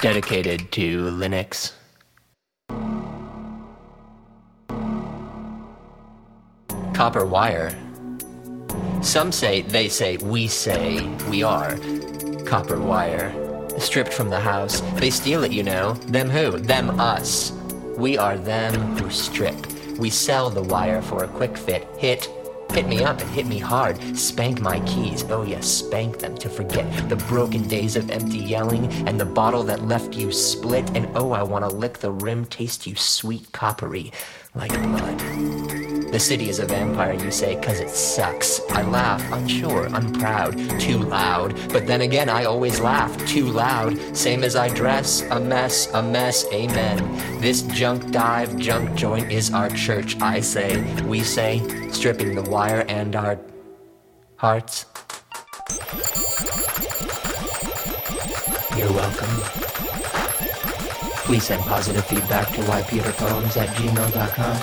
dedicated to Linux. Copper wire. Some say, they say, we say, we are. Copper wire. Stripped from the house. They steal it, you know. Them who? Them us. We are them who strip. We sell the wire for a quick fit. Hit Hit me up and hit me hard. Spank my keys. Oh, yes, spank them to forget the broken days of empty yelling and the bottle that left you split. And oh, I want to lick the rim, taste you sweet coppery like blood. The city is a vampire, you say, cause it sucks. I laugh, unsure, unproud, too loud. But then again, I always laugh, too loud. Same as I dress, a mess, a mess, amen. This junk dive, junk joint is our church, I say. We say, stripping the wire and our hearts. You're welcome. Please send positive feedback to ypeterpoems at gmail.com.